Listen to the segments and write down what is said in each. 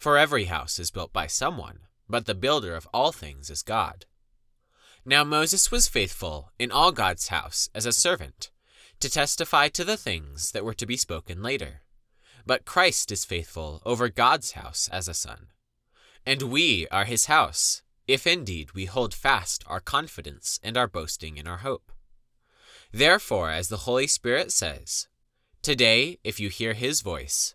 For every house is built by someone, but the builder of all things is God. Now Moses was faithful in all God's house as a servant, to testify to the things that were to be spoken later. But Christ is faithful over God's house as a son. And we are his house, if indeed we hold fast our confidence and our boasting in our hope. Therefore, as the Holy Spirit says, Today, if you hear his voice,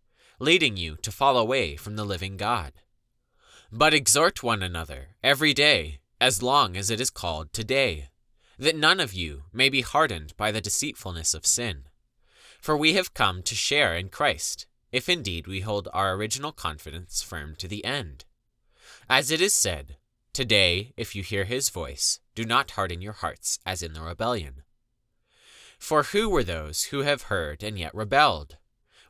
leading you to fall away from the living God. But exhort one another every day, as long as it is called today, that none of you may be hardened by the deceitfulness of sin. For we have come to share in Christ, if indeed we hold our original confidence firm to the end. As it is said, Today, if you hear his voice, do not harden your hearts as in the rebellion. For who were those who have heard and yet rebelled?